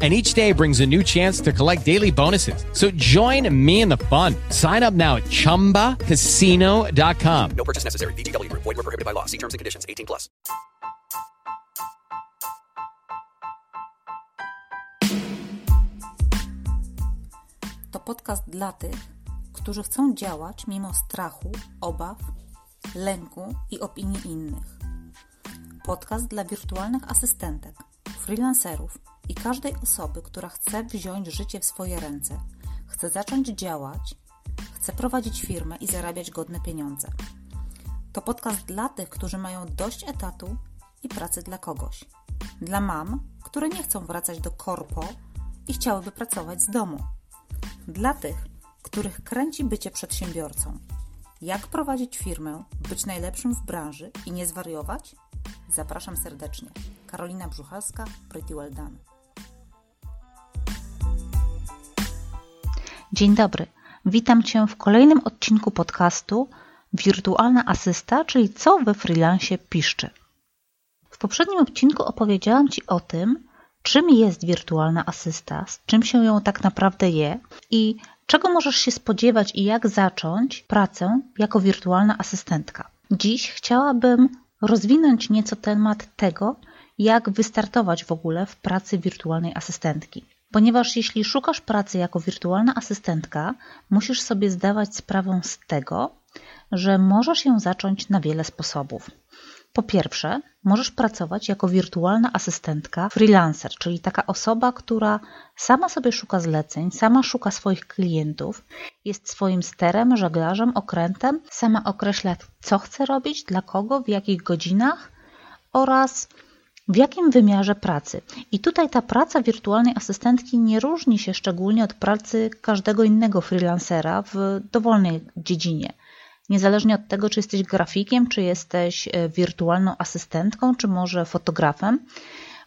and each day brings a new chance to collect daily bonuses. So join me in the fun. Sign up now at ChumbaCasino.com. No purchase necessary. VGW Group. Void were prohibited by law. See terms and conditions. 18 plus. To podcast dla tych, którzy chcą działać mimo strachu, obaw, lęku i opinii innych. Podcast dla wirtualnych asystentek, freelancerów i każdej osoby, która chce wziąć życie w swoje ręce, chce zacząć działać, chce prowadzić firmę i zarabiać godne pieniądze. To podcast dla tych, którzy mają dość etatu i pracy dla kogoś. Dla mam, które nie chcą wracać do korpo i chciałyby pracować z domu. Dla tych, których kręci bycie przedsiębiorcą. Jak prowadzić firmę, być najlepszym w branży i nie zwariować? Zapraszam serdecznie. Karolina Brzuchalska, Pretty Well Done. Dzień dobry. Witam Cię w kolejnym odcinku podcastu Wirtualna asysta, czyli co we freelancie piszczy. W poprzednim odcinku opowiedziałam Ci o tym, czym jest wirtualna asysta, z czym się ją tak naprawdę je i czego możesz się spodziewać i jak zacząć pracę jako wirtualna asystentka. Dziś chciałabym rozwinąć nieco temat tego, jak wystartować w ogóle w pracy wirtualnej asystentki. Ponieważ jeśli szukasz pracy jako wirtualna asystentka, musisz sobie zdawać sprawę z tego, że możesz ją zacząć na wiele sposobów. Po pierwsze, możesz pracować jako wirtualna asystentka freelancer, czyli taka osoba, która sama sobie szuka zleceń, sama szuka swoich klientów, jest swoim sterem, żeglarzem, okrętem, sama określa, co chce robić, dla kogo, w jakich godzinach oraz w jakim wymiarze pracy. I tutaj ta praca wirtualnej asystentki nie różni się szczególnie od pracy każdego innego freelancera w dowolnej dziedzinie. Niezależnie od tego, czy jesteś grafikiem, czy jesteś e, wirtualną asystentką, czy może fotografem,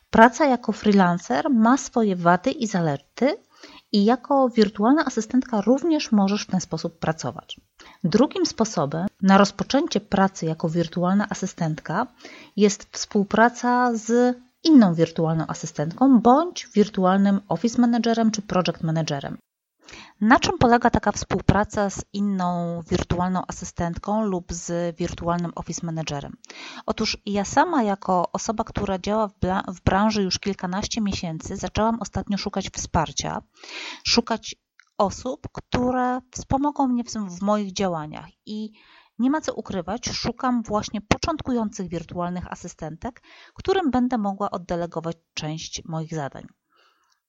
praca jako freelancer ma swoje wady i zalety, i jako wirtualna asystentka również możesz w ten sposób pracować. Drugim sposobem na rozpoczęcie pracy jako wirtualna asystentka jest współpraca z inną wirtualną asystentką bądź wirtualnym office managerem czy project managerem. Na czym polega taka współpraca z inną wirtualną asystentką lub z wirtualnym office managerem? Otóż ja sama, jako osoba, która działa w branży już kilkanaście miesięcy, zaczęłam ostatnio szukać wsparcia, szukać osób, które wspomogą mnie w, moich działaniach i nie ma co ukrywać, szukam właśnie początkujących wirtualnych asystentek, którym będę mogła oddelegować część moich zadań.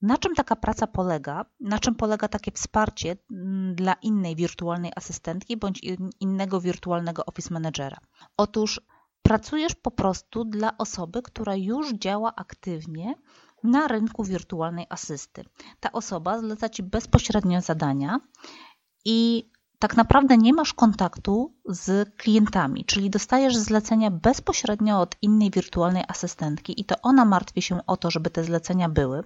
Na czym taka praca polega? Na czym polega takie wsparcie mm, dla innej wirtualnej asystentki bądź innego wirtualnego office managera? Otóż pracujesz po prostu dla osoby, która już działa aktywnie na rynku wirtualnej asysty. Ta osoba zleca Ci bezpośrednio zadania i tak naprawdę nie masz kontaktu z klientami, czyli dostajesz zlecenia bezpośrednio od innej wirtualnej asystentki i to ona martwi się o to, żeby te zlecenia były,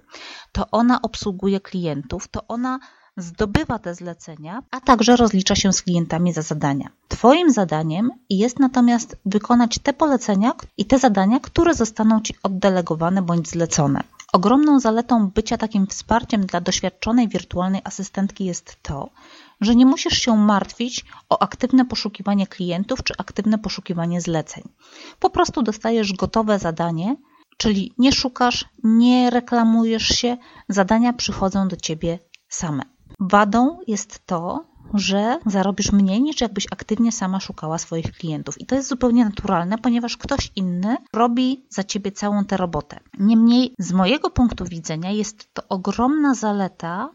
to ona obsługuje klientów, to ona zdobywa te zlecenia, a także rozlicza się z klientami za zadania. Twoim zadaniem jest natomiast wykonać te polecenia i te zadania, które zostaną Ci oddelegowane bądź zlecone. Ogromną zaletą bycia takim wsparciem dla doświadczonej wirtualnej asystentki jest to, że nie musisz się martwić o aktywne poszukiwanie klientów czy aktywne poszukiwanie zleceń. Po prostu dostajesz gotowe zadanie, czyli nie szukasz, nie reklamujesz się, zadania przychodzą do ciebie same. Wadą jest to, że zarobisz mniej niż jakbyś aktywnie sama szukała swoich klientów. I to jest zupełnie naturalne, ponieważ ktoś inny robi za ciebie całą tę robotę. Niemniej, z mojego punktu widzenia, jest to ogromna zaleta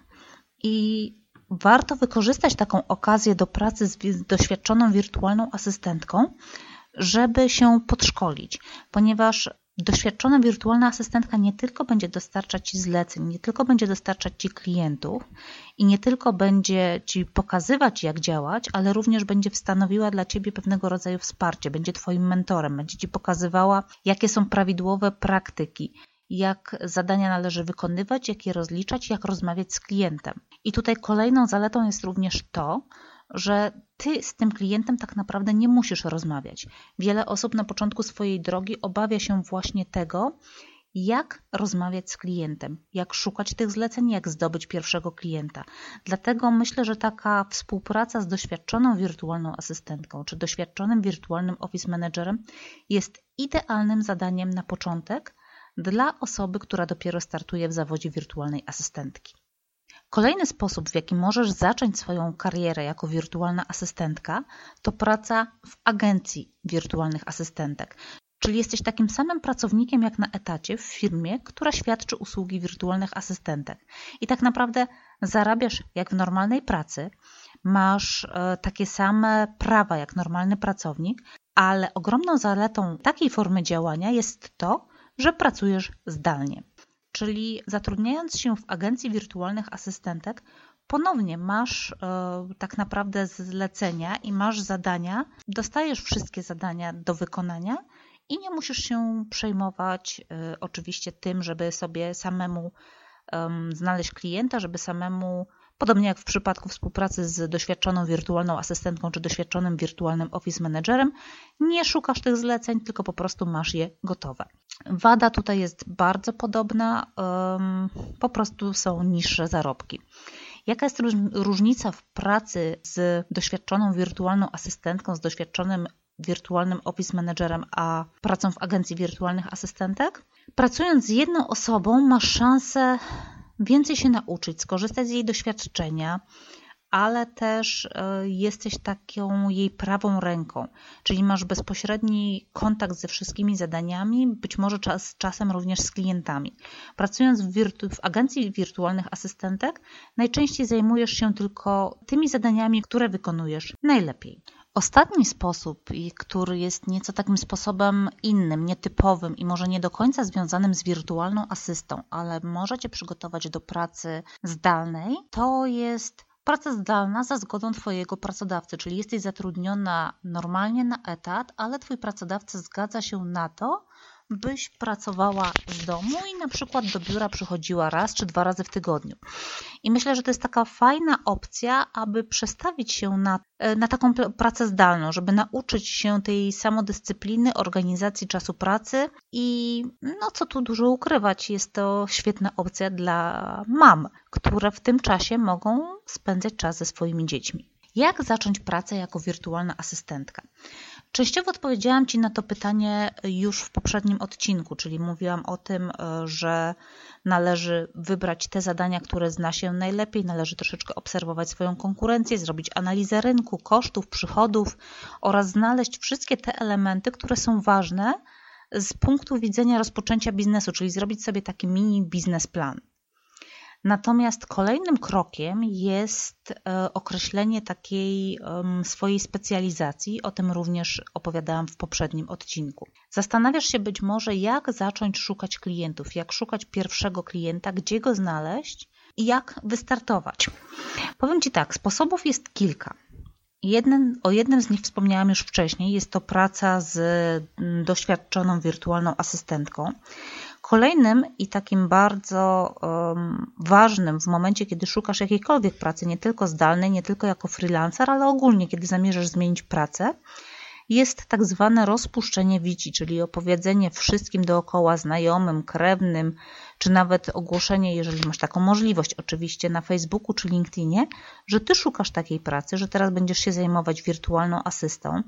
i warto wykorzystać taką okazję do pracy z doświadczoną wirtualną asystentką, żeby się podszkolić, ponieważ doświadczona wirtualna asystentka nie tylko będzie dostarczać Ci zleceń, nie tylko będzie dostarczać Ci klientów i nie tylko będzie Ci pokazywać, jak działać, ale również będzie stanowiła dla Ciebie pewnego rodzaju wsparcie, będzie Twoim mentorem, będzie Ci pokazywała, jakie są prawidłowe praktyki, jak zadania należy wykonywać, jak je rozliczać, jak rozmawiać z klientem. I tutaj kolejną zaletą jest również to, że ty z tym klientem tak naprawdę nie musisz rozmawiać. Wiele osób na początku swojej drogi obawia się właśnie tego, jak rozmawiać z klientem, jak szukać tych zleceń, jak zdobyć pierwszego klienta. Dlatego myślę, że taka współpraca z doświadczoną wirtualną asystentką czy doświadczonym wirtualnym office managerem jest idealnym zadaniem na początek dla osoby, która dopiero startuje w zawodzie wirtualnej asystentki. Kolejny sposób, w jaki możesz zacząć swoją karierę jako wirtualna asystentka, to praca w agencji wirtualnych asystentek. Czyli jesteś takim samym pracownikiem jak na etacie w firmie, która świadczy usługi wirtualnych asystentek. I tak naprawdę zarabiasz jak w normalnej pracy, masz e, takie same prawa jak normalny pracownik, ale ogromną zaletą takiej formy działania jest to, że pracujesz zdalnie. Czyli zatrudniając się w agencji wirtualnych asystentek, ponownie masz e, tak naprawdę zlecenia i masz zadania, dostajesz wszystkie zadania do wykonania i nie musisz się przejmować e, oczywiście tym, żeby sobie samemu znaleźć klienta, żeby samemu Podobnie jak w przypadku współpracy z doświadczoną wirtualną asystentką czy doświadczonym wirtualnym office managerem, nie szukasz tych zleceń, tylko po prostu masz je gotowe. Wada tutaj jest bardzo podobna, po prostu są niższe zarobki. Jaka jest różnica w pracy z doświadczoną wirtualną asystentką, z doświadczonym wirtualnym office managerem, a pracą w agencji wirtualnych asystentek? Pracując z jedną osobą, masz szansę więcej się nauczyć, skorzystać z jej doświadczenia, ale też e, jesteś taką jej prawą ręką, czyli masz bezpośredni kontakt ze wszystkimi zadaniami, być może czas, czasem również z klientami. Pracując w, wirtu, w agencji wirtualnych asystentek, najczęściej zajmujesz się tylko tymi zadaniami, które wykonujesz najlepiej. Ostatni sposób, który jest nieco takim sposobem innym, nietypowym i może nie do końca związanym z wirtualną asystą, ale może Cię przygotować do pracy zdalnej, to jest praca zdalna za zgodą Twojego pracodawcy, czyli jesteś zatrudniona normalnie na etat, ale Twój pracodawca zgadza się na to, byś pracowała z domu i na przykład do biura przychodziła raz czy dwa razy w tygodniu. I myślę, że to jest taka fajna opcja, aby przestawić się na, e, na taką pracę zdalną, żeby nauczyć się tej samodyscypliny, organizacji czasu pracy i no co tu dużo ukrywać, jest to świetna opcja dla mam, które w tym czasie mogą spędzać czas ze swoimi dziećmi. Jak zacząć pracę jako wirtualna asystentka? Częściowo odpowiedziałam Ci na to pytanie już w poprzednim odcinku, czyli mówiłam o tym, e, że należy wybrać te zadania, które zna się najlepiej, należy troszeczkę obserwować swoją konkurencję, zrobić analizę rynku, kosztów, przychodów oraz znaleźć wszystkie te elementy, które są ważne z punktu widzenia rozpoczęcia biznesu, czyli zrobić sobie taki mini biznesplan. Natomiast kolejnym krokiem jest e, określenie takiej swojej specjalizacji. O tym również opowiadałam w poprzednim odcinku. Zastanawiasz się być może, jak zacząć szukać klientów, jak szukać pierwszego klienta, gdzie go znaleźć i jak wystartować. Powiem Ci tak, sposobów jest kilka. O jednym z nich wspomniałam już wcześniej. Jest to praca z doświadczoną wirtualną asystentką. Kolejnym i takim bardzo um, ważnym w momencie, kiedy szukasz jakiejkolwiek pracy, nie tylko zdalnej, nie tylko jako freelancer, ale ogólnie, kiedy zamierzasz zmienić pracę, jest tak zwane rozpuszczenie wici, czyli opowiedzenie wszystkim dookoła znajomym, krewnym, czy nawet ogłoszenie, jeżeli masz taką możliwość, oczywiście na Facebooku czy LinkedInie, że ty szukasz takiej pracy, że teraz będziesz się zajmować wirtualną asystą.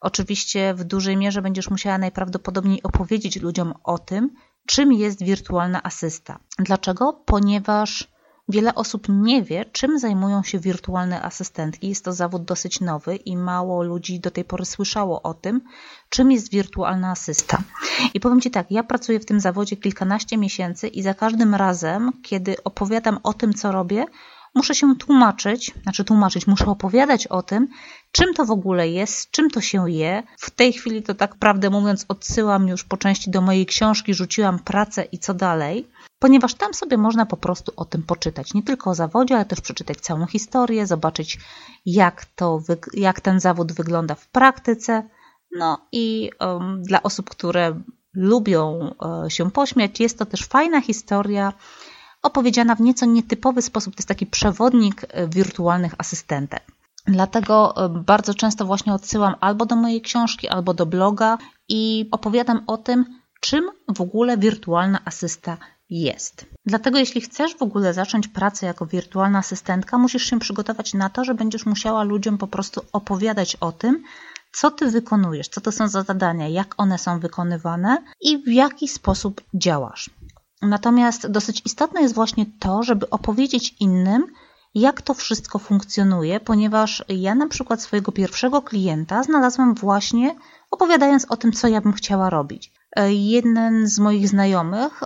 Oczywiście w dużej mierze będziesz musiała najprawdopodobniej opowiedzieć ludziom o tym, czym jest wirtualna asysta. Dlaczego? Ponieważ wiele osób nie wie, czym zajmują się wirtualne asystentki. Jest to zawód dosyć nowy i mało ludzi do tej pory słyszało o tym, czym jest wirtualna asysta. I powiem Ci tak, ja pracuję w tym zawodzie kilkanaście miesięcy i za każdym razem, kiedy opowiadam o tym, co robię, muszę się tłumaczyć, znaczy tłumaczyć, muszę opowiadać o tym, czym to w ogóle jest, czym to się je. W tej chwili to tak prawdę mówiąc odsyłam już po części do mojej książki, rzuciłam pracę i co dalej, ponieważ tam sobie można po prostu o tym poczytać. Nie tylko o zawodzie, ale też przeczytać całą historię, zobaczyć jak, to, jak ten zawód wygląda w praktyce. No i um, dla osób, które lubią uh, się pośmiać, jest to też fajna historia opowiedziana w nieco nietypowy sposób. To jest taki przewodnik e, wirtualnych asystentek. Dlatego e, bardzo często właśnie odsyłam albo do mojej książki, albo do bloga i opowiadam o tym, czym w ogóle wirtualna asysta jest. Dlatego jeśli chcesz w ogóle zacząć pracę jako wirtualna asystentka, musisz się przygotować na to, że będziesz musiała ludziom po prostu opowiadać o tym, co ty wykonujesz, co to są za zadania, jak one są wykonywane i w jaki sposób działasz. Natomiast dosyć istotne jest właśnie to, żeby opowiedzieć innym, jak to wszystko funkcjonuje, ponieważ ja na przykład swojego pierwszego klienta znalazłam właśnie opowiadając o tym, co ja bym chciała robić. E, jeden z moich znajomych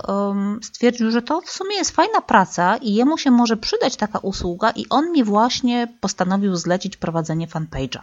stwierdził, że to w sumie jest fajna praca i jemu się może przydać taka usługa, i on mi właśnie postanowił zlecić prowadzenie fanpage'a.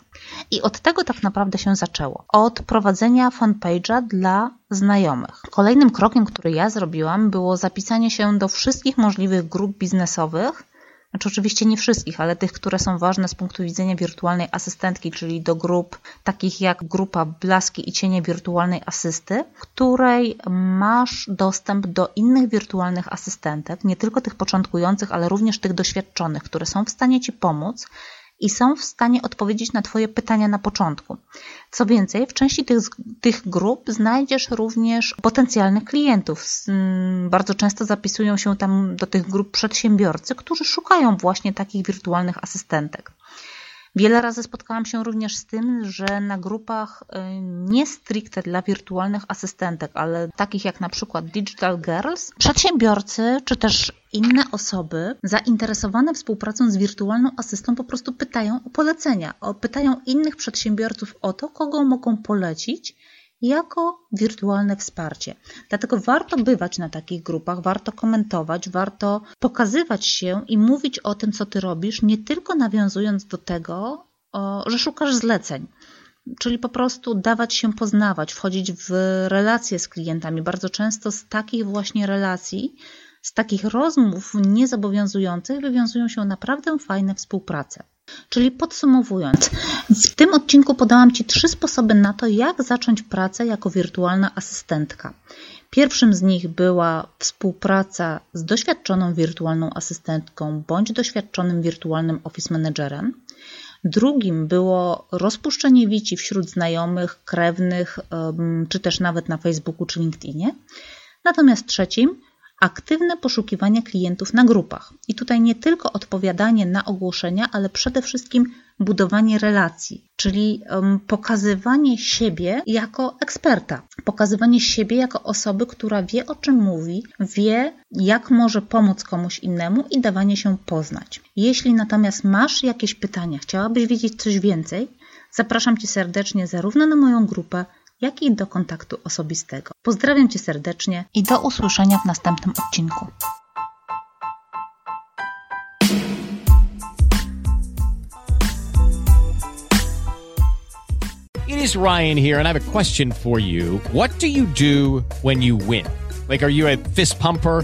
I od tego tak naprawdę się zaczęło. Od prowadzenia fanpage'a dla znajomych. Kolejnym krokiem, który ja zrobiłam, było zapisanie się do wszystkich możliwych grup biznesowych znaczy oczywiście nie wszystkich, ale tych, które są ważne z punktu widzenia wirtualnej asystentki, czyli do grup takich jak grupa Blaski i Cienie Wirtualnej Asysty, w której masz dostęp do innych wirtualnych asystentek, nie tylko tych początkujących, ale również tych doświadczonych, które są w stanie Ci pomóc i są w stanie odpowiedzieć na Twoje pytania na początku. Co więcej, w części tych, tych grup znajdziesz również potencjalnych klientów. Mm, bardzo często zapisują się tam do tych grup przedsiębiorcy, którzy szukają właśnie takich wirtualnych asystentek. Wiele razy spotkałam się również z tym, że na grupach y, nie stricte dla wirtualnych asystentek, ale takich jak na przykład Digital Girls, przedsiębiorcy czy też inne osoby zainteresowane współpracą z wirtualną asystą po prostu pytają o polecenia, pytają innych przedsiębiorców o to, kogo mogą polecić jako wirtualne wsparcie. Dlatego warto bywać na takich grupach, warto komentować, warto pokazywać się i mówić o tym, co ty robisz, nie tylko nawiązując do tego, że szukasz zleceń. Czyli po prostu dawać się poznawać, wchodzić w relacje z klientami. Bardzo często z takich właśnie relacji, z takich rozmów niezobowiązujących wywiązują się naprawdę fajne współprace. Czyli podsumowując, w tym odcinku podałam Ci trzy sposoby na to, jak zacząć pracę jako wirtualna asystentka. Pierwszym z nich była współpraca z doświadczoną wirtualną asystentką bądź doświadczonym wirtualnym office managerem. Drugim było rozpuszczenie wici wśród znajomych, krewnych, czy też nawet na Facebooku czy LinkedInie. Natomiast trzecim aktywne poszukiwanie klientów na grupach. I tutaj nie tylko odpowiadanie na ogłoszenia, ale przede wszystkim budowanie relacji, czyli pokazywanie siebie jako eksperta, pokazywanie siebie jako osoby, która wie o czym mówi, wie jak może pomóc komuś innemu i dawanie się poznać. Jeśli natomiast masz jakieś pytania, chciałabyś wiedzieć coś więcej, zapraszam Cię serdecznie zarówno na moją grupę, jak i do kontaktu osobistego. Pozdrawiam Cię serdecznie i do usłyszenia w następnym odcinku. It is Ryan here and I have a question for you. What do you do when you win? Like are you a fist pumper?